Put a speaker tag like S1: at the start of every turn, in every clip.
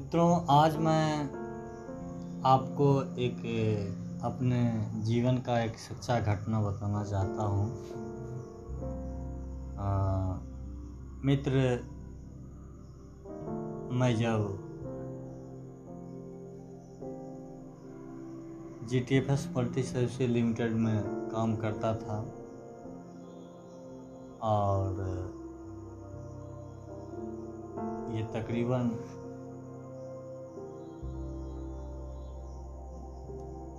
S1: मित्रों, आज मैं आपको एक अपने जीवन का एक सच्चा घटना बताना चाहता हूँ। मित्र, मैं जब G T F S multi service limited में काम करता था और ये तकरीबन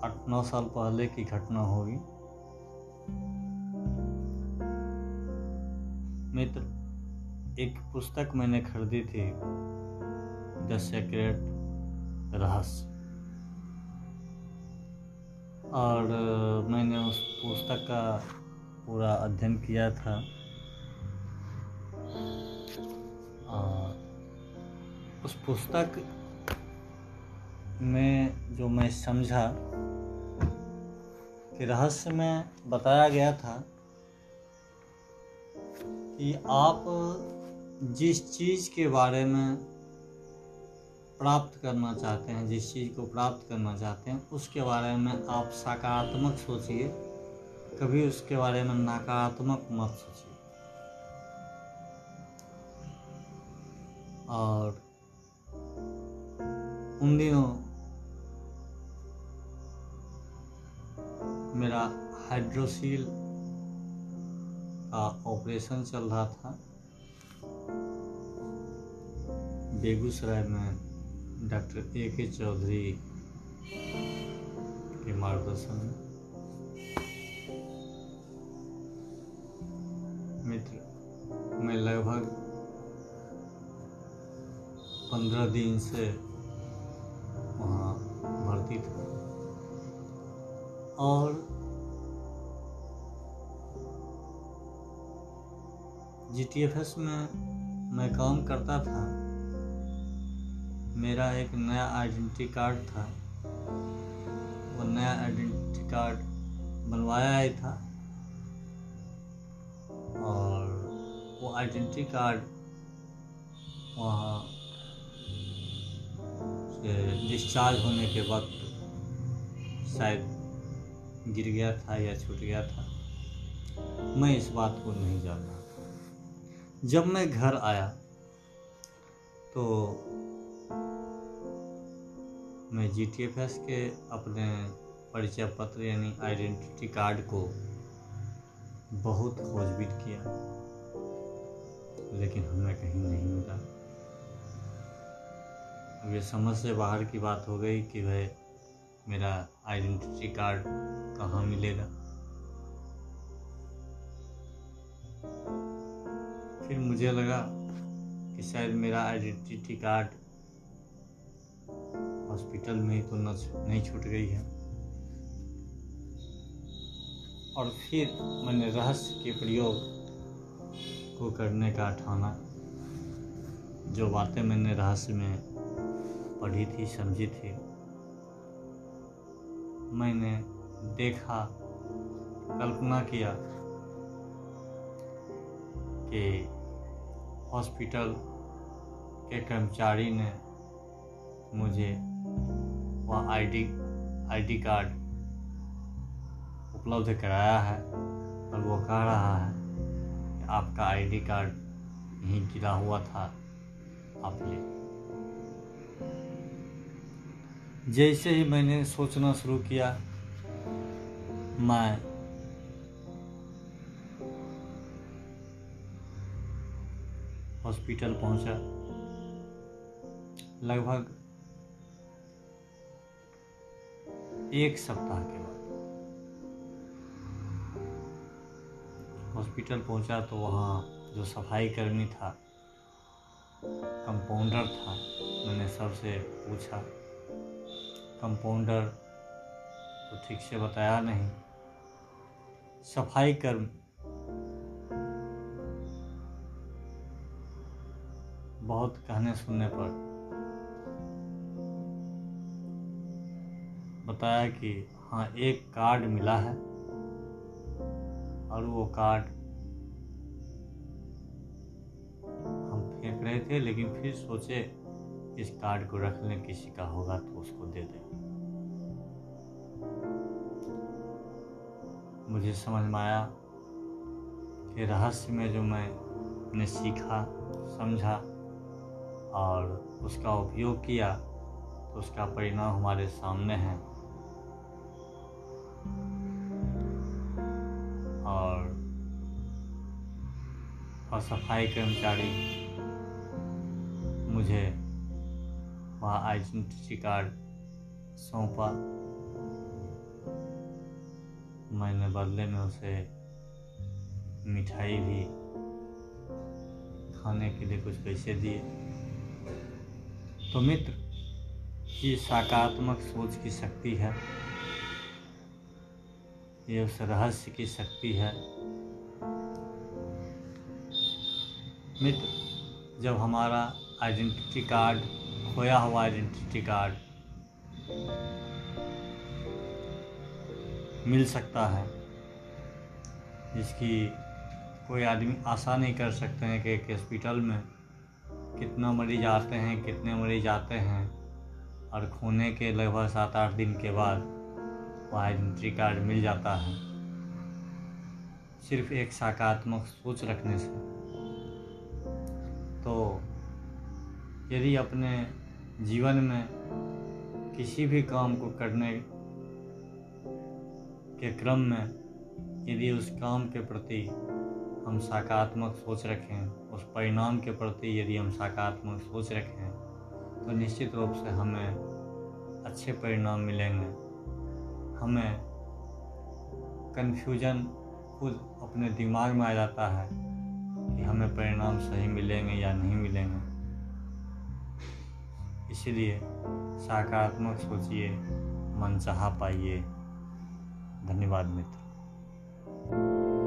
S1: आठ नौ साल पहले की घटना होगी। मित्र, एक पुस्तक मैंने खरीदी थी, द सेक्रेट रहस्य। और मैंने उस पुस्तक का पूरा अध्ययन किया था। उस पुस्तक में जो मैं समझा रहस्य में बताया गया था कि आप जिस चीज़ के बारे में प्राप्त करना चाहते हैं, जिस चीज़ को प्राप्त करना चाहते हैं, उसके बारे में आप सकारात्मक सोचिए। कभी उसके बारे में नकारात्मक मत सोचिए। और उन दिनों मेरा हाइड्रोसील का ऑपरेशन चल रहा था। बेगूसराय में डॉक्टर ए के चौधरी के मार्गदर्शन में। मित्र, मैं लगभग पंद्रह दिन से वहाँ भर्ती था। और जी टी एफ़ एस में मैं काम करता था। मेरा एक नया आइडेंटिटी कार्ड था। वो नया आइडेंटिटी कार्ड बनवाया ही था। और वो आइडेंटिटी कार्ड वहाँ से डिस्चार्ज होने के वक्त शायद गिर गया था या छूट गया था, मैं इस बात को नहीं जान जब मैं घर आया तो मैं जी टी एफ़ एस के अपने परिचय पत्र यानी आइडेंटिटी कार्ड को बहुत खोजबीन किया, लेकिन हमें कहीं नहीं मिला। अब ये समझ से बाहर की बात हो गई कि भाई मेरा आइडेंटिटी कार्ड कहाँ मिलेगा? फिर मुझे लगा कि शायद मेरा आइडेंटिटी कार्ड हॉस्पिटल में ही तो नहीं छूट गई है। और फिर मैंने रहस्य के प्रयोग को करने का ठाना। जो बातें मैंने रहस्य में पढ़ी थी, समझी थी मैंने देखा, कल्पना किया कि हॉस्पिटल के कर्मचारी ने मुझे वह आईडी आईडी कार्ड उपलब्ध कराया है और वो कह रहा है कि आपका आईडी कार्ड यहीं गिरा हुआ था, आप ले। जैसे ही मैंने सोचना शुरू किया, मैं हॉस्पिटल पहुँचा। लगभग एक सप्ताह के बाद हॉस्पिटल पहुँचा तो वहाँ जो सफ़ाई कर्मी था, कंपाउंडर था, मैंने सबसे पूछा कंपाउंडर तो ठीक से बताया नहीं। सफ़ाई कर्म। बहुत कहने सुनने पर बताया कि हाँ एक कार्ड मिला है और वो कार्ड हम फेंक रहे थे, लेकिन फिर सोचे इस कार्ड को रख लें किसी का होगा तो उसको दे दें। मुझे समझ में आया कि रहस्य में जो मैंने सीखा, समझा और उसका उपयोग किया तो उसका परिणाम हमारे सामने है। और और सफ़ाई कर्मचारी मुझे वहाँ आइडेंटिटी कार्ड सौंपा। मैंने बदले में उसे मिठाई भी खाने के लिए कुछ पैसे दिए। तो मित्र, ये सकारात्मक सोच की शक्ति है। ये उस रहस्य की शक्ति है। मित्र, जब हमारा आइडेंटिटी कार्ड खोया हुआ आइडेंटिटी कार्ड मिल सकता है, जिसकी कोई आदमी आशा नहीं कर सकते हैं कि एक हॉस्पिटल में कितना मरीज़ आते हैं, कितने मरीज़ आते हैं, और खोने के लगभग सात आठ दिन के बाद वो आइडेंटिटी कार्ड मिल जाता है। सिर्फ़ एक सकारात्मक सोच रखने से। तो यदि अपने जीवन में किसी भी काम को करने के क्रम में यदि उस काम के प्रति हम सकारात्मक सोच रखें, उस परिणाम के प्रति यदि हम सकारात्मक सोच रखें तो निश्चित रूप से हमें अच्छे परिणाम मिलेंगे। हमें कन्फ्यूज़न खुद अपने दिमाग में आ जाता है कि हमें परिणाम सही मिलेंगे या नहीं इसीलिए सकारात्मक सोचिए मन चाह पाइए। धन्यवाद मित्र।